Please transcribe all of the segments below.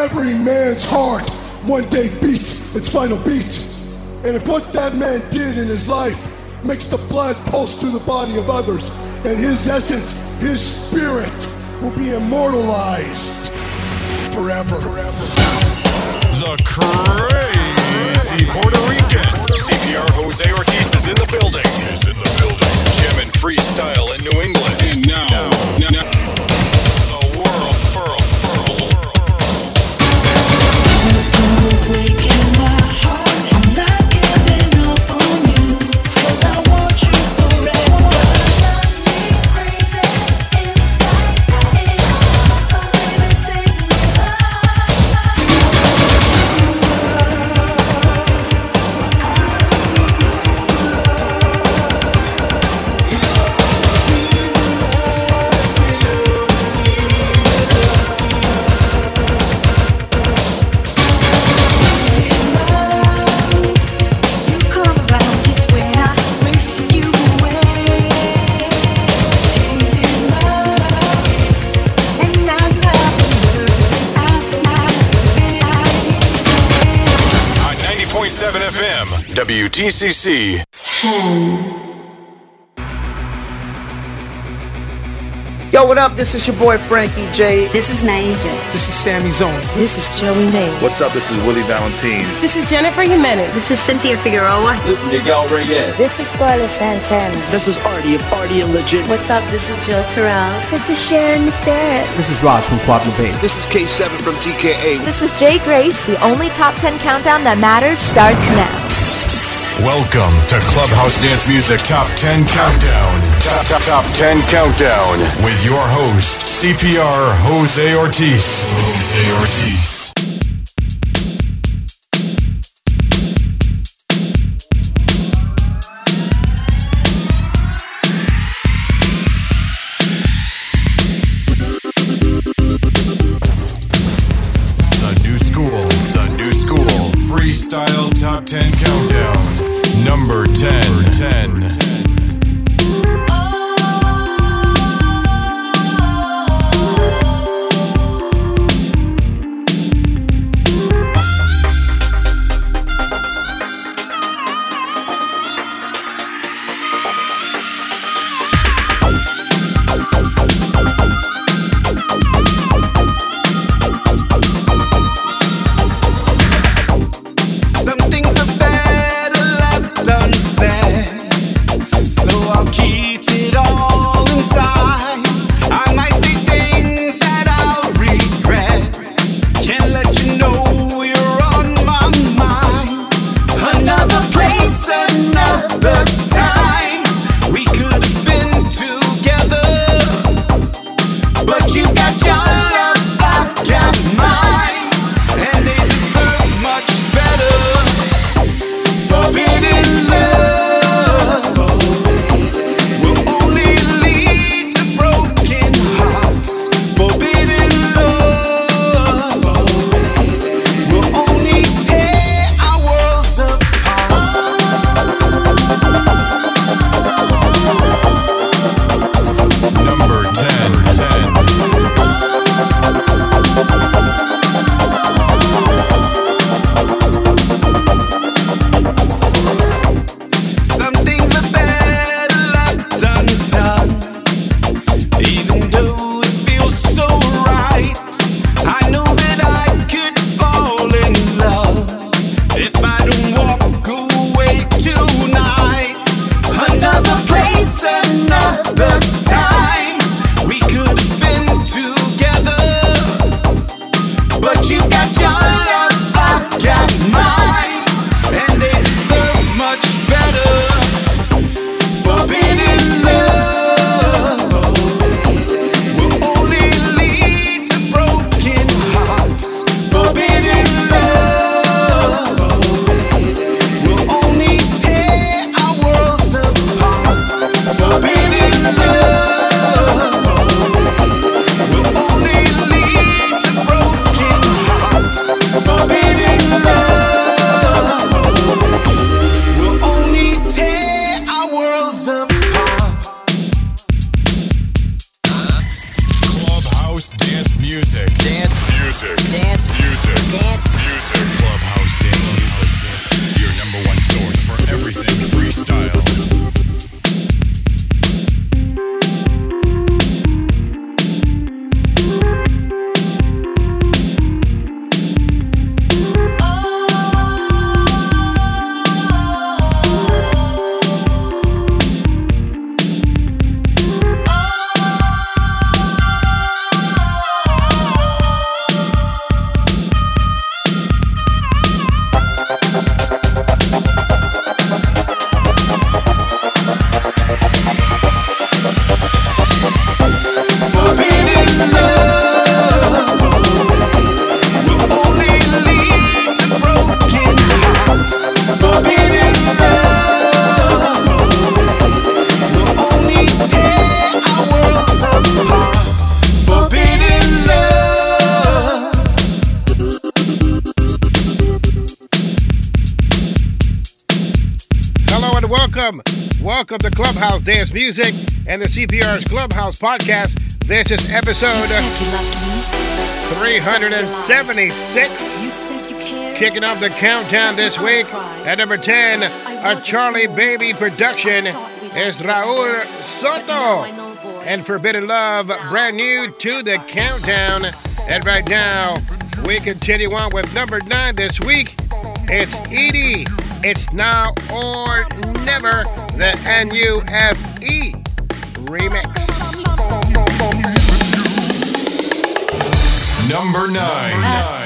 Every man's heart one day beats its final beat. And if what that man did in his life makes the blood pulse through the body of others, and his essence, his spirit, will be immortalized forever. forever. The crazy Puerto Rican. CPR Jose Ortiz is in the building. Is in the building. Jim and freestyle in New England. And now, now, WTCC. Yo, what up? This is your boy Frankie J. This is Naija. This is Sammy Zone. This is Joey May. What's up? This is Willie Valentine. This is Jennifer Jimenez. This is Cynthia Figueroa. This is Miguel Reyes. This is Scarlett Santana. This is Artie of Artie and Legit. What's up? This is Jill Terrell. This is Sharon Sarah. This is Raj from Quadra Bay. This is K7 from TKA. This is Jay Grace. The only top 10 countdown that matters starts now. Welcome to Clubhouse Dance Music Top 10 Countdown. Top, top, top 10 Countdown with your host, CPR Jose Ortiz. Jose Ortiz. CPR's music and the CPR's Clubhouse podcast. This is episode 376. Kicking off the countdown this week at number 10, a Charlie Baby production is Raul Soto and Forbidden Love, brand new to the countdown. And right now, we continue on with number 9 this week. It's Edee. It's now or never the NUF Remix. Number nine. Uh,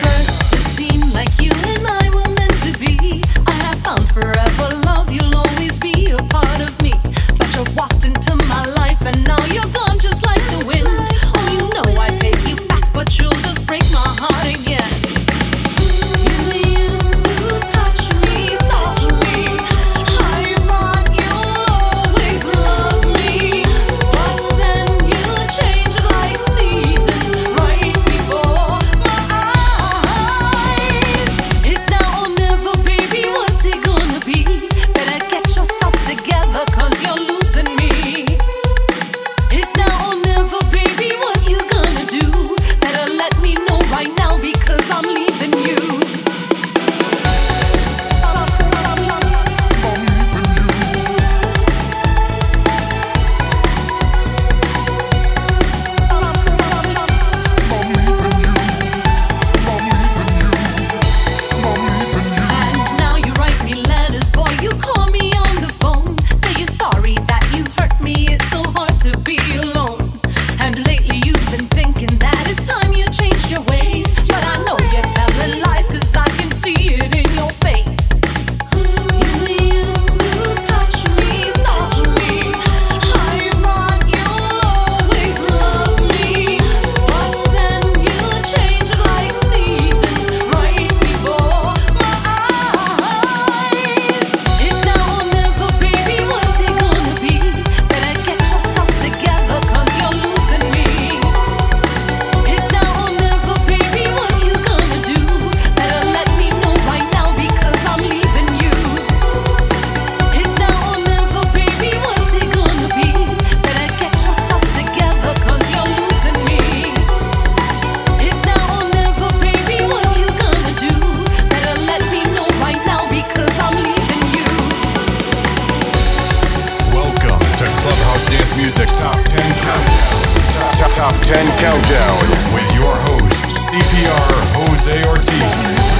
your host, CPR Jose Ortiz.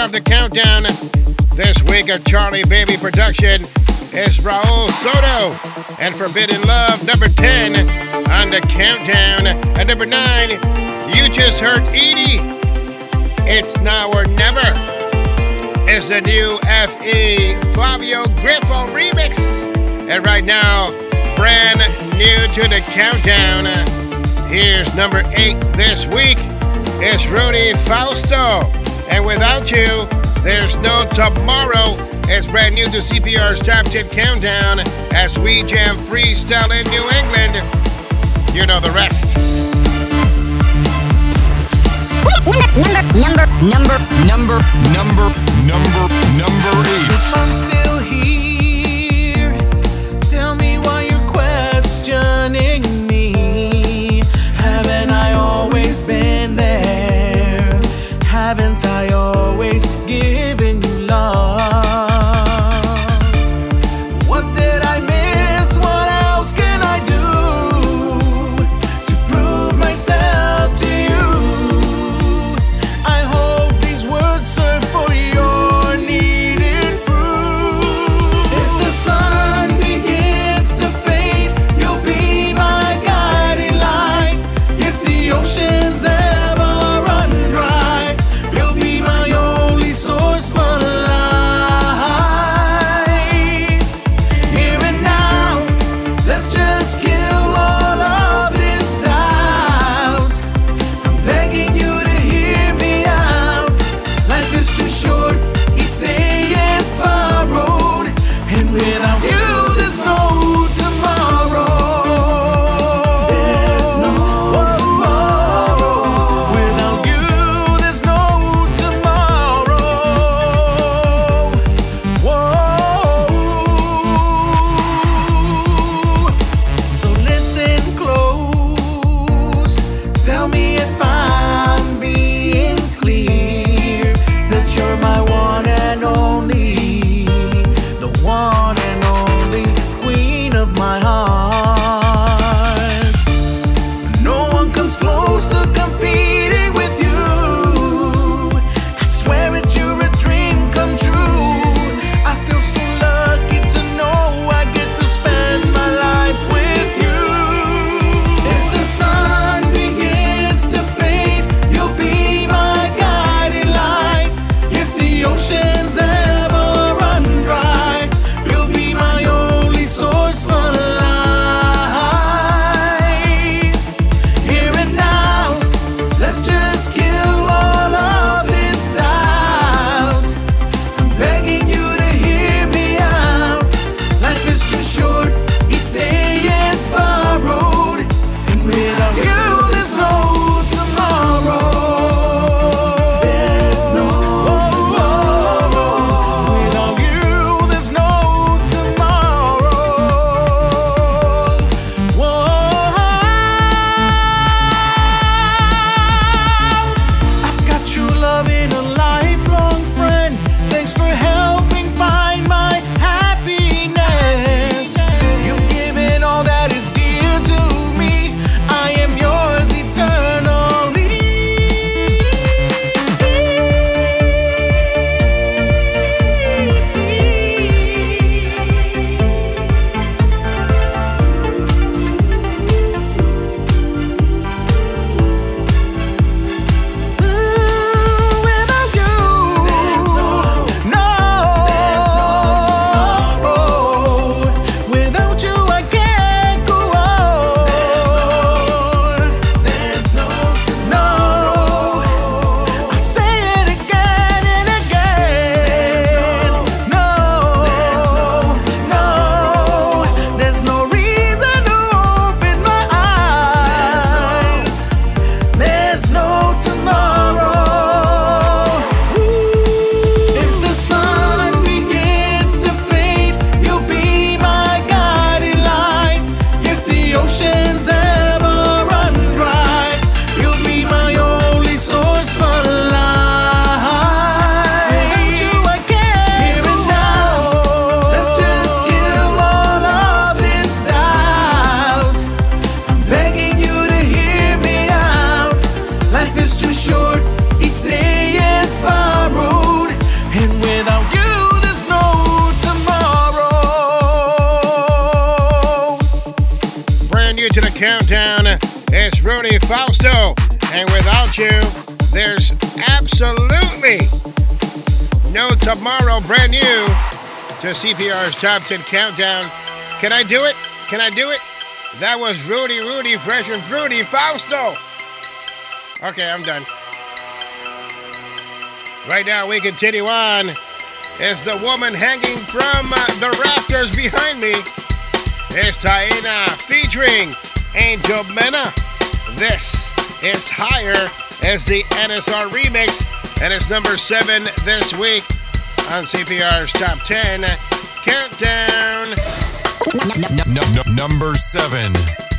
of the countdown. This week of Charlie Baby production is Raul Soto and Forbidden Love, number 10 on the countdown. and number 9, you just heard Edee. It's Now or Never. It's the new FE Flavio Griffo remix. And right now, brand new to the countdown. Here's number 8 this week. It's Rudy Fausto. And without you, there's no tomorrow. It's brand new to CPR's Top 10 Countdown as we jam freestyle in New England. You know the rest. Number, number, number, number, number, number. Top 10 Countdown. Can I do it? Can I do it? That was Rudy, Rudy, Fresh and Fruity Fausto. Okay, I'm done. Right now, we continue on. It's the woman hanging from uh, the rafters behind me. It's Taina featuring Angel Mena. This is higher as the NSR remix, and it's number seven this week on CPR's Top 10 Countdown. Number seven.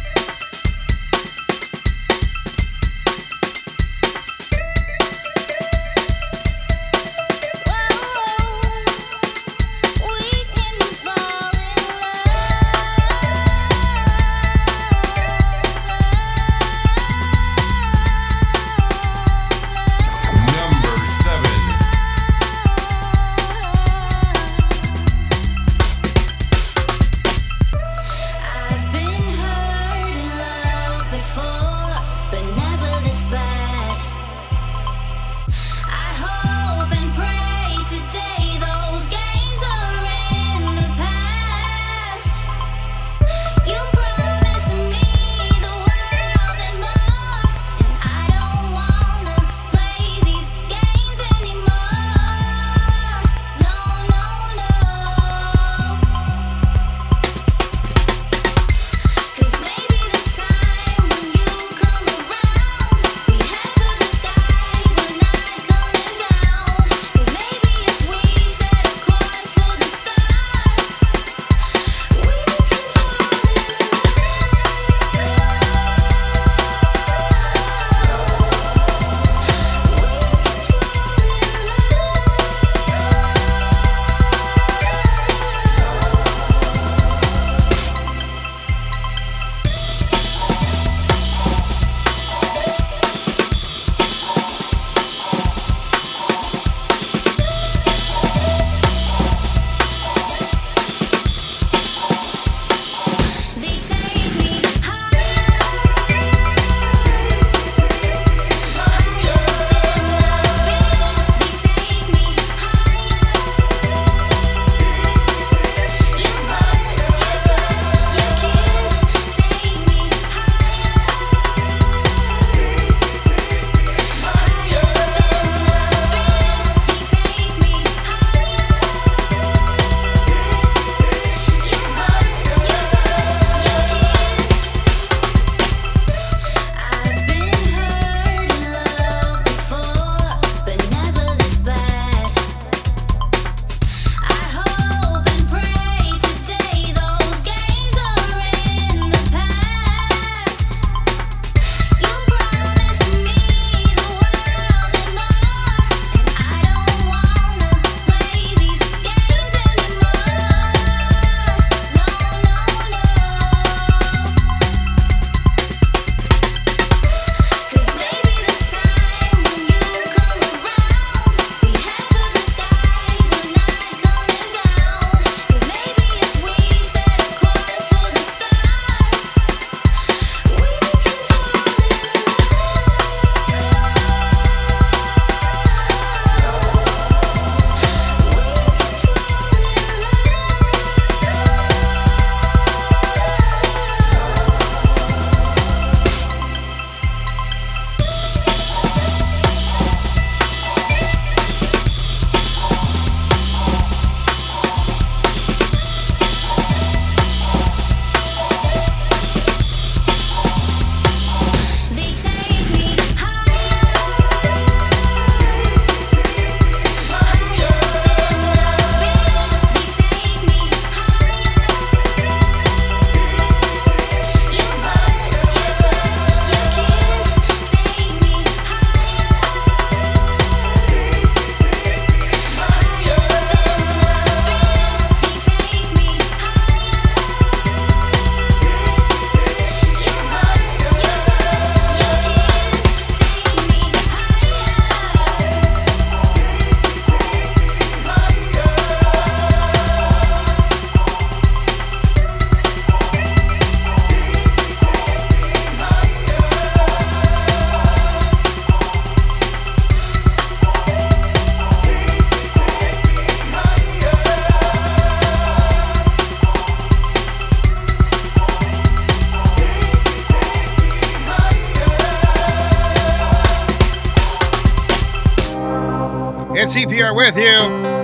CPR with you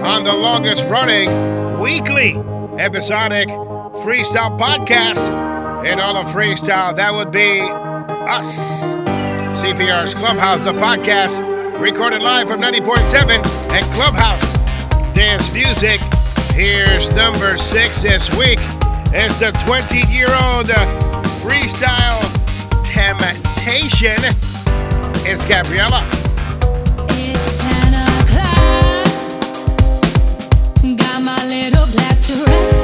on the longest running weekly episodic freestyle podcast in all of freestyle. That would be us. CPR's Clubhouse, the podcast, recorded live from 90.7 at Clubhouse Dance Music. Here's number six this week. It's the 20 year old freestyle temptation. It's Gabriella. my little black dress.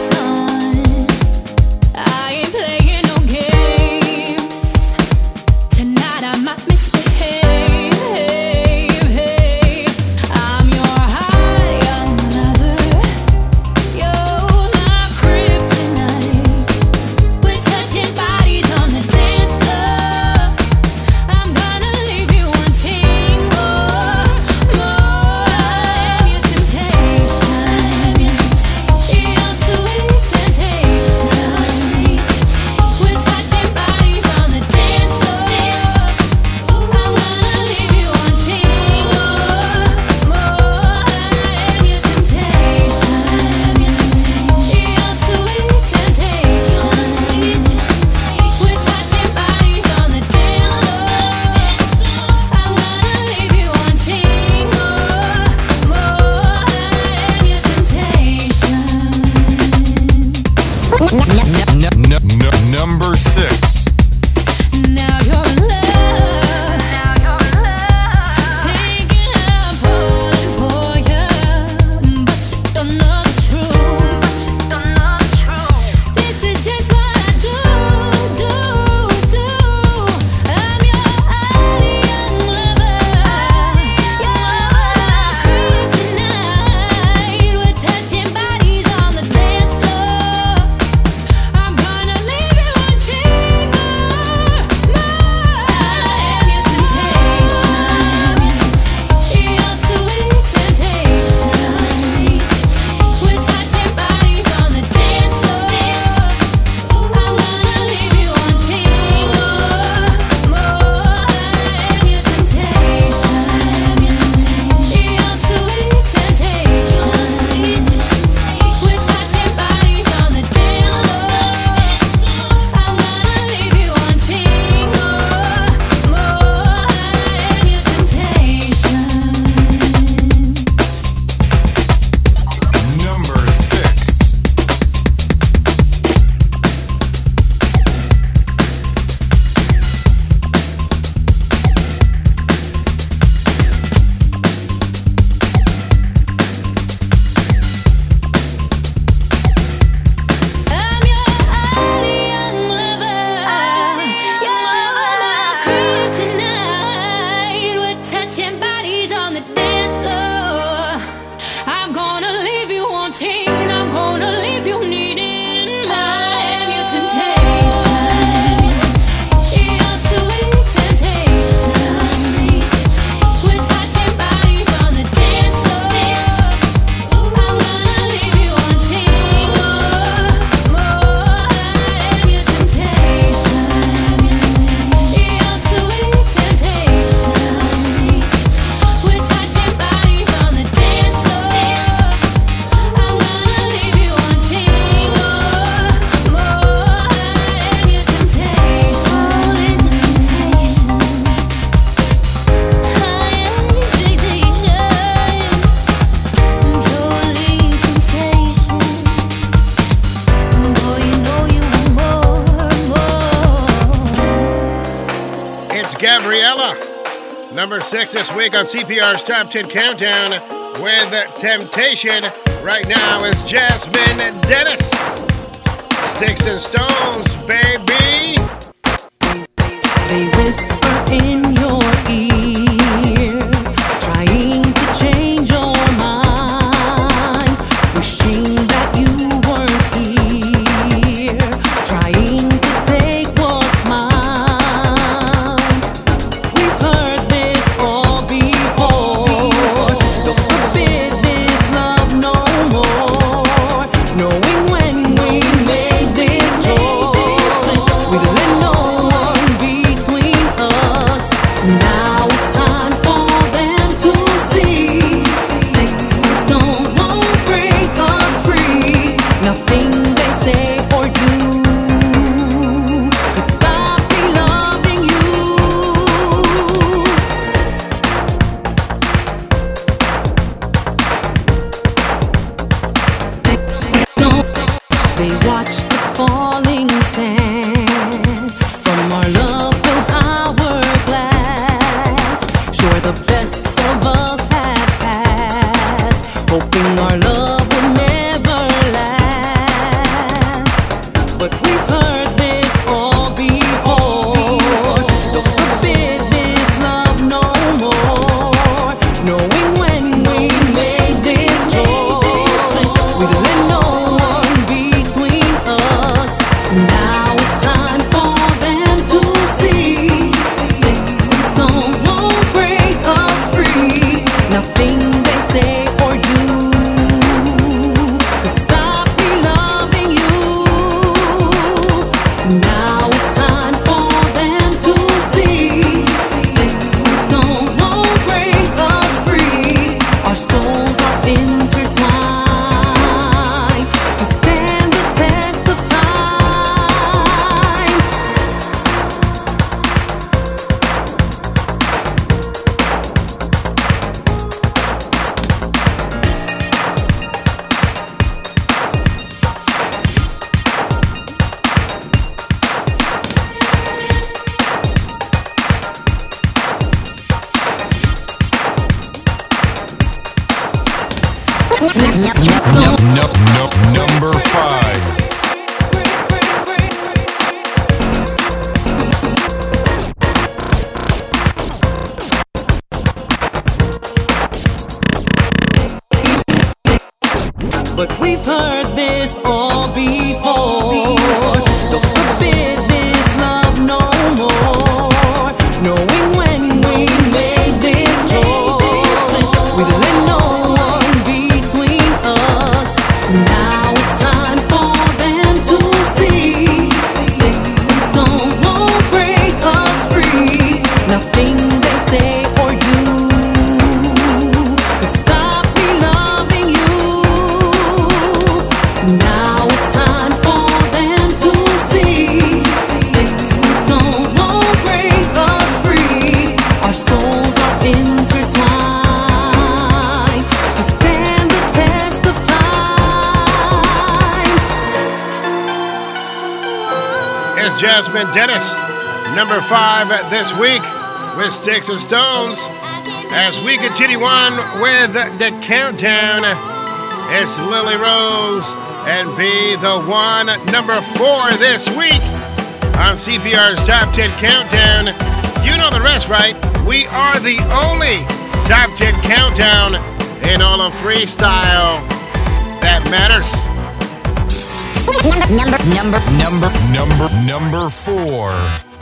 this week on CPR's Top 10 Countdown with Temptation. Right now is Jasmine Denis. Sticks and Stones, baby. They whisper in this week with Sticks and Stones as we continue on with the countdown. It's Lily Rose and Be the One, number four this week on CPR's Top 10 Countdown. You know the rest, right? We are the only Top 10 Countdown in all of freestyle that matters. Number, number, number, number, number, number four.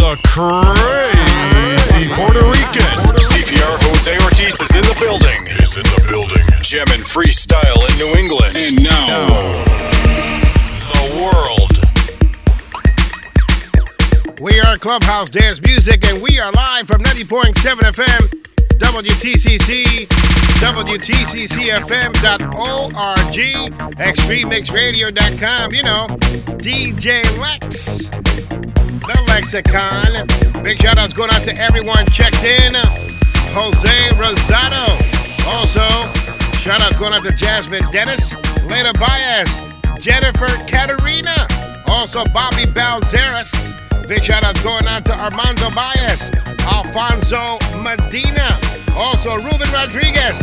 The crazy Puerto Rican. CPR Jose Ortiz is in the building. Is in the building. Gem and freestyle in New England. And now, the world. We are Clubhouse Dance Music, and we are live from 90.7 FM, WTCC, WTCCFM.org, XtremeMixxRadio.com. You know, DJ Lex, the Lexicon. Big shout outs going out to everyone checked in. Jose Rosado. Also, shout out going out to Jasmine Denis, Lena Baez, Jennifer Katerina. Also, Bobby Balderas. Big shout outs going out to Armando Baez, Alfonso Medina, also Ruben Rodriguez,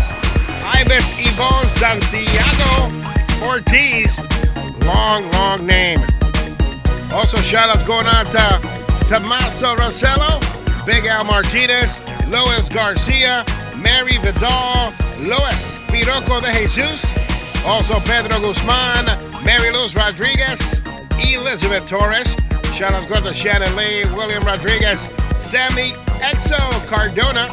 Ibis Yvonne Santiago Ortiz. Long, long name. Also, shout outs going out to Tomaso Rosello, Big Al Martinez, Lois Garcia, Mary Vidal, Lois Piroco de Jesus, also Pedro Guzman, Mary Luz Rodriguez, Elizabeth Torres. Shout outs go to Shannon Lee, William Rodriguez, Sammy Etzo Cardona,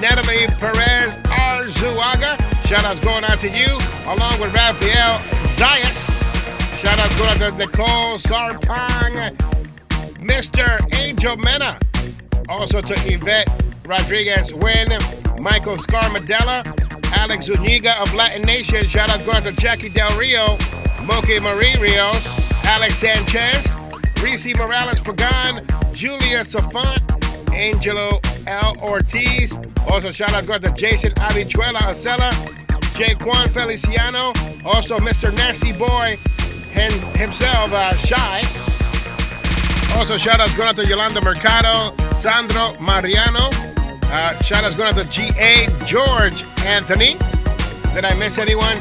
Natalie Perez Arzuaga. Shout outs going out to you, along with Rafael Zayas. Shout outs going out to Nicole Sarpang, Mr. Angel Mena. Also to Yvette Rodriguez Wynn, Michael Scarmadella, Alex Zuniga of Latin Nation. Shout out going out to Jackie Del Rio, Moki Marie Rios, Alex Sanchez, Reese Morales Pagan, Julia Safant, Angelo L. Ortiz. Also, shout out going to Jason Abichuela Acela, Jaquan Feliciano, also Mr. Nasty Boy him, himself, uh, Shy. Also, shout outs going out to Yolanda Mercado, Sandro Mariano. Uh, shout outs going out to G.A. George Anthony. Did I miss anyone?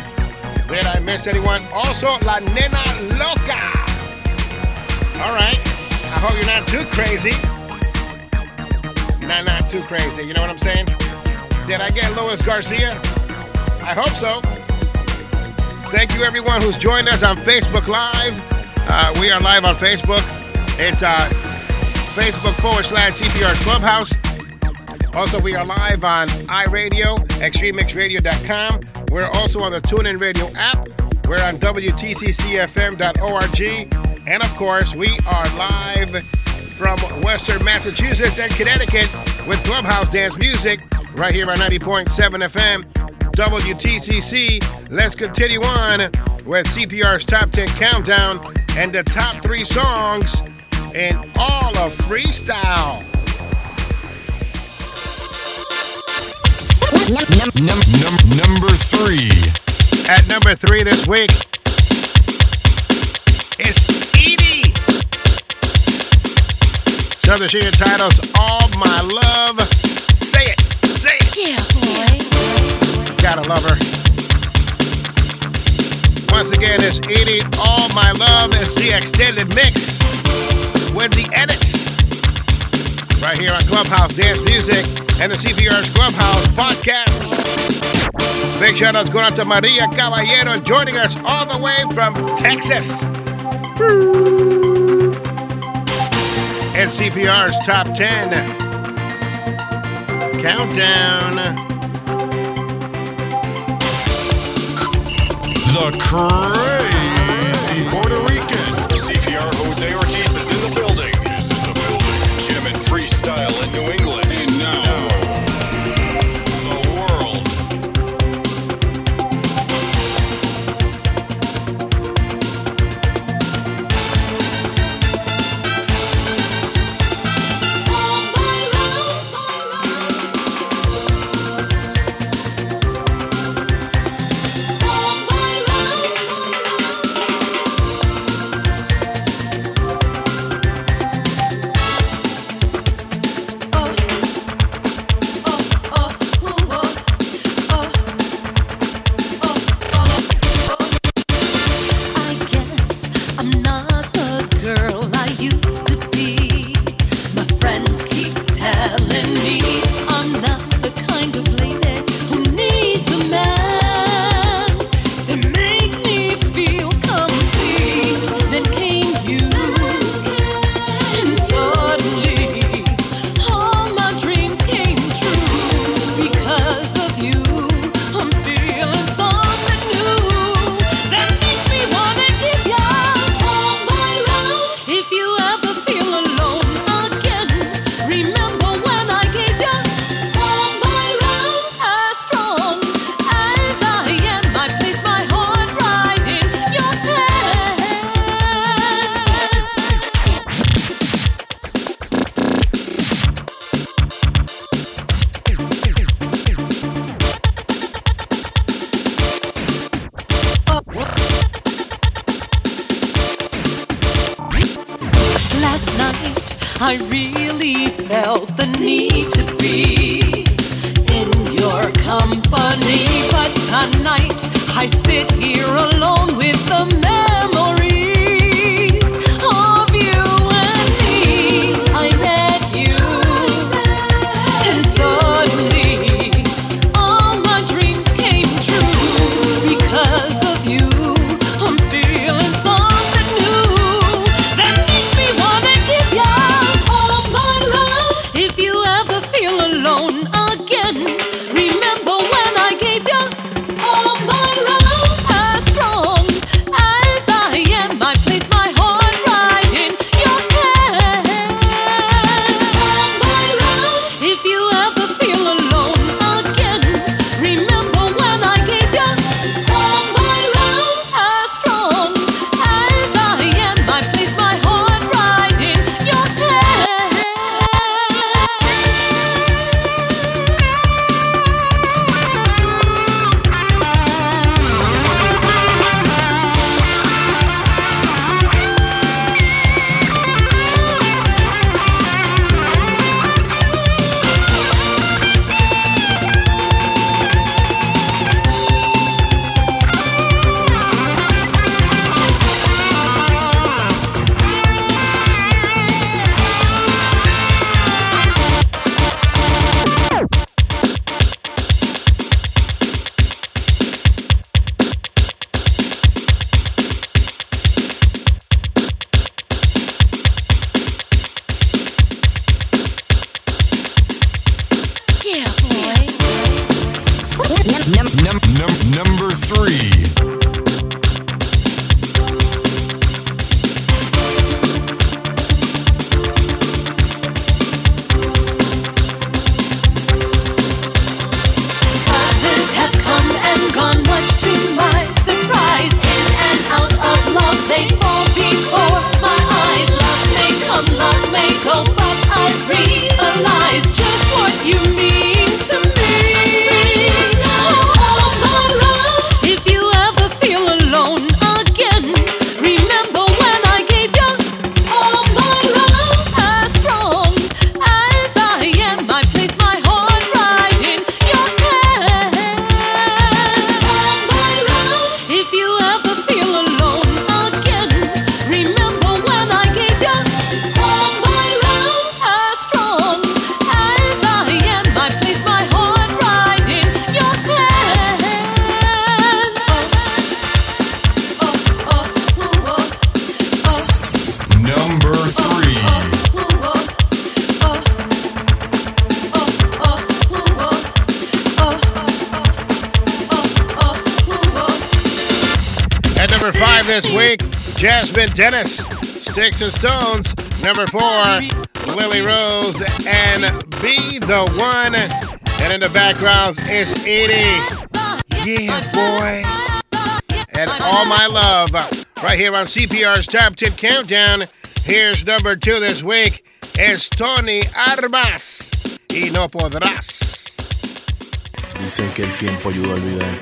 Did I miss anyone? Also, La Nena Loca. All right. I hope you're not too crazy. Not, not too crazy. You know what I'm saying? Did I get Lois Garcia? I hope so. Thank you, everyone who's joined us on Facebook Live. Uh, we are live on Facebook. It's uh, Facebook forward slash CPR Clubhouse. Also, we are live on iRadio, XtremeMixxRadio.com. We're also on the TuneIn Radio app. We're on WTCCFM.org. And of course, we are live from Western Massachusetts and Connecticut with Clubhouse Dance Music right here on 90.7 FM, WTCC. Let's continue on with CPR's Top 10 Countdown and the top three songs in all of freestyle. Num- num- num- number three. At number three this week, it's Edee. Southern Singer titles All My Love. Say it, say it. Yeah, boy. Gotta love her. Once again, it's Edee. All My Love is the extended mix with the edits. Right here on Clubhouse Dance Music and the CPR's Clubhouse podcast. Big shout outs going out to Maria Caballero joining us all the way from Texas. And CPR's top 10 countdown. The crazy Puerto Rican. CPR Jose Ortiz is in the building. Is in the building. And freestyle in New England. Sticks and Stones. Number four, Lily Rose and Be the One. And in the background is Edee. Yeah, boy. And all my love. Right here on CPR's Top Tip Countdown. Here's number two this week. It's Tony Armas. Y no podrás. Dicen que el tiempo ayuda a olvidar,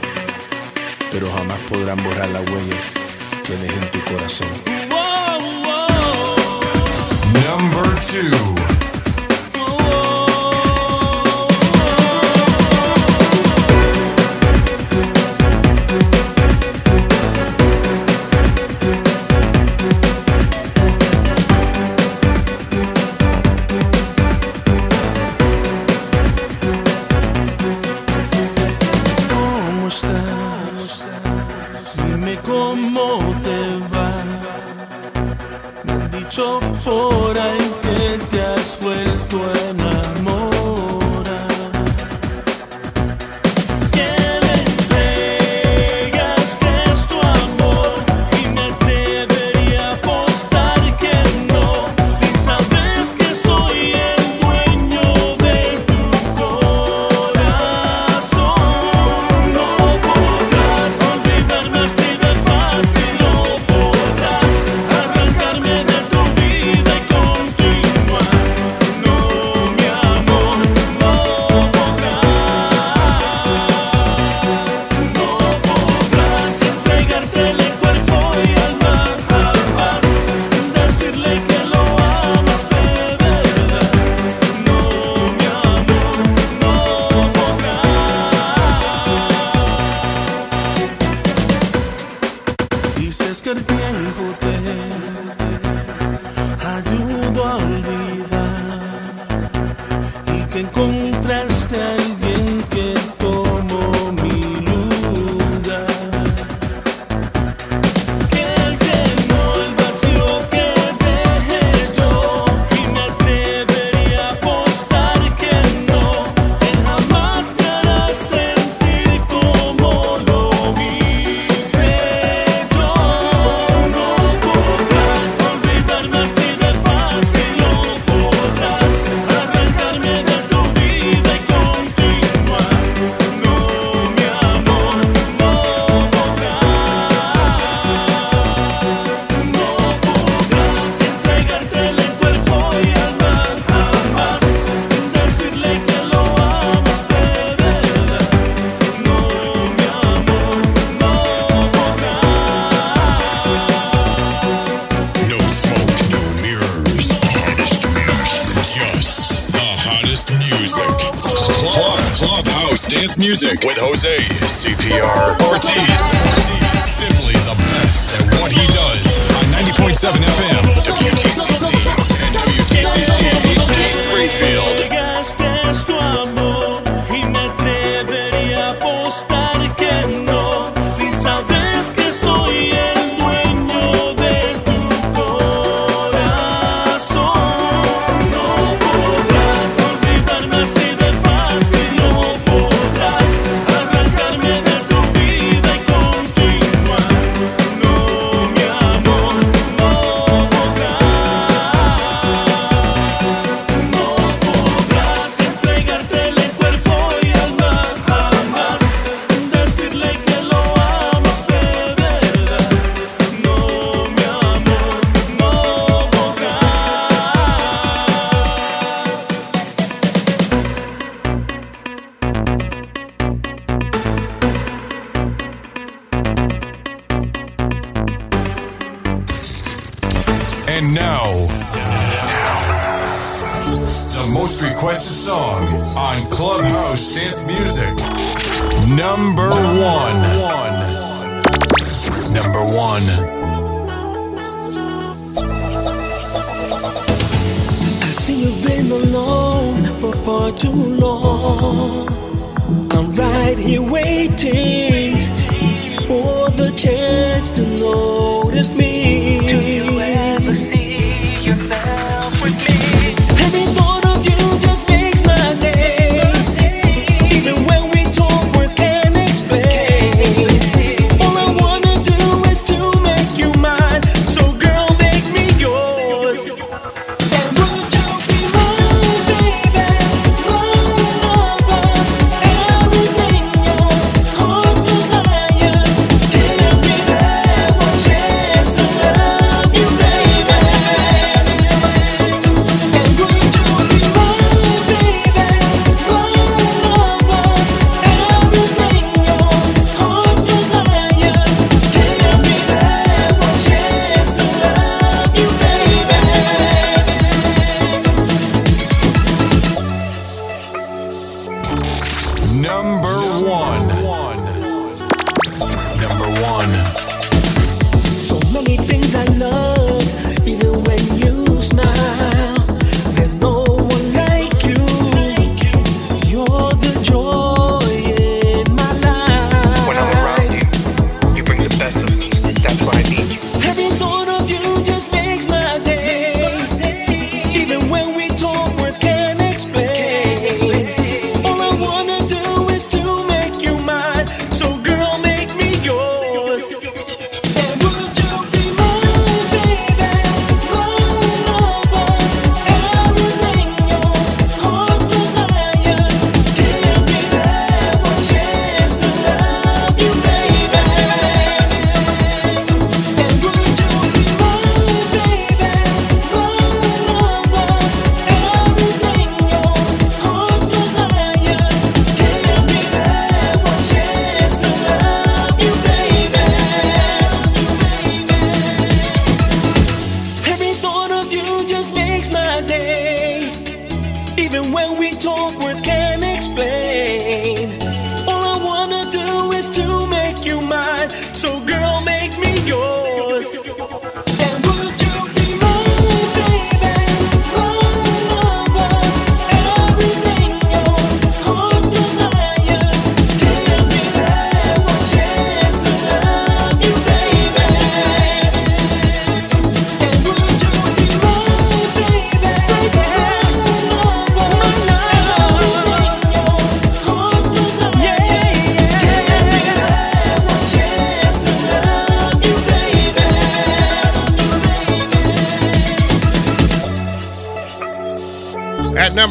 pero jamás podrán borrar las huellas que dejé tu corazón. Number two.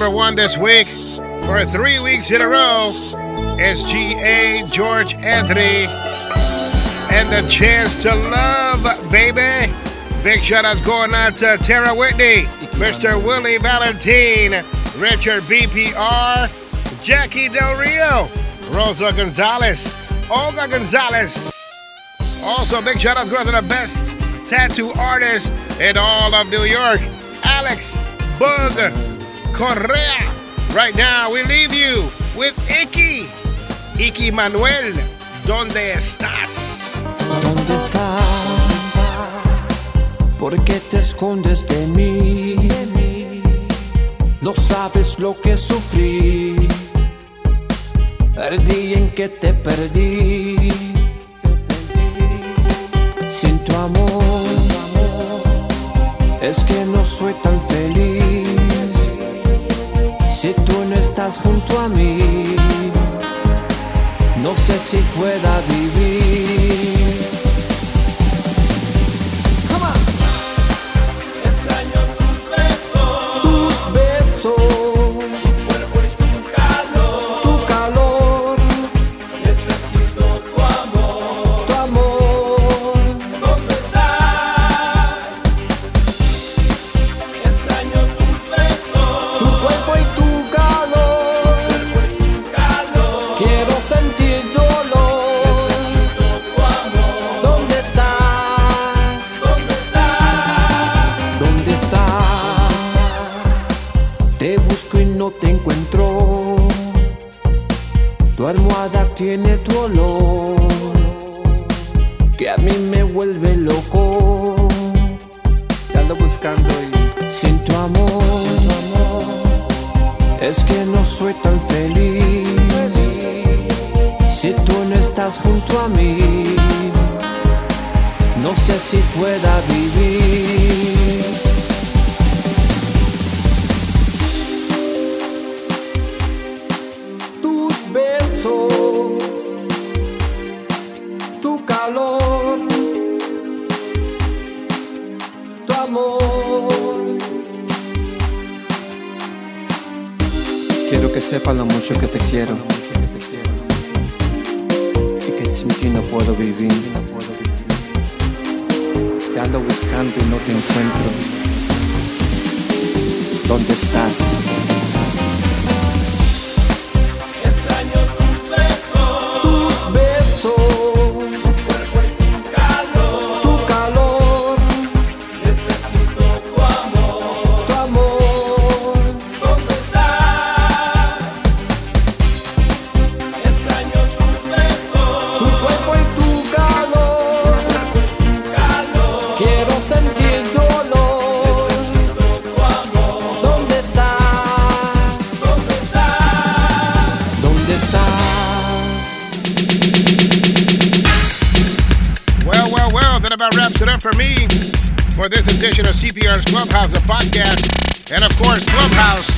Number one this week for three weeks in a row is G.A. George Anthony and the chance to love, baby. Big shout out going out to Tara Whitney, Mr. Willie Valentine, Richard BPR, Jackie Del Rio, Rosa Gonzalez, Olga Gonzalez. Also, big shout out going to the best tattoo artist in all of New York, Alex Bug Correa. Right now, we leave you with Icky. Icky Manuel, ¿dónde estás? ¿Dónde estás? ¿Por qué te escondes de mí? No sabes lo que sufrí el día en que te perdí. Sin tu amor, es que no soy tan. Si tú no estás junto a mí, no sé si pueda vivir. For me for this edition of CPR's Clubhouse, a podcast. And of course, Clubhouse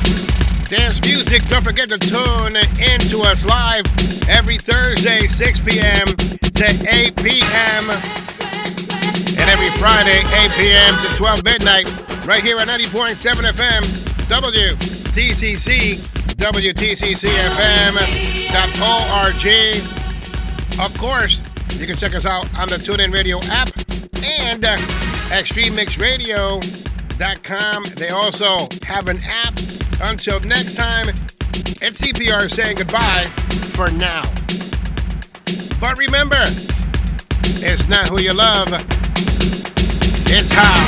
Dance Music. Don't forget to tune in to us live every Thursday, 6 p.m. to 8 p.m. And every Friday, 8 p.m. to 12 midnight, right here at 90.7 FM, WTCC, WTCCFM.org. Of course, you can check us out on the TuneIn Radio app and XtremeMixxRadio.com. They also have an app. Until next time, it's CPR saying goodbye for now. But remember, it's not who you love, it's how.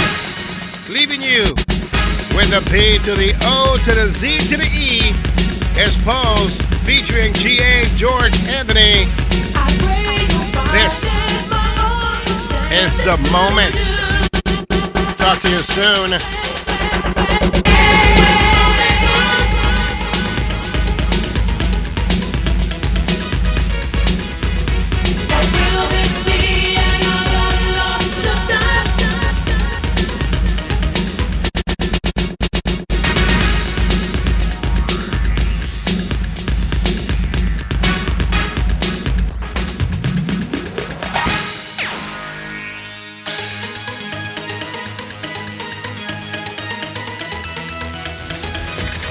Leaving you with the P to the O to the Z to the E is Poze featuring G.A. George Anthony. This is the moment. Talk to you soon.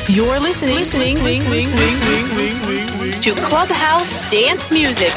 You're listening, listening, listening, listening to Clubhouse Dance Music.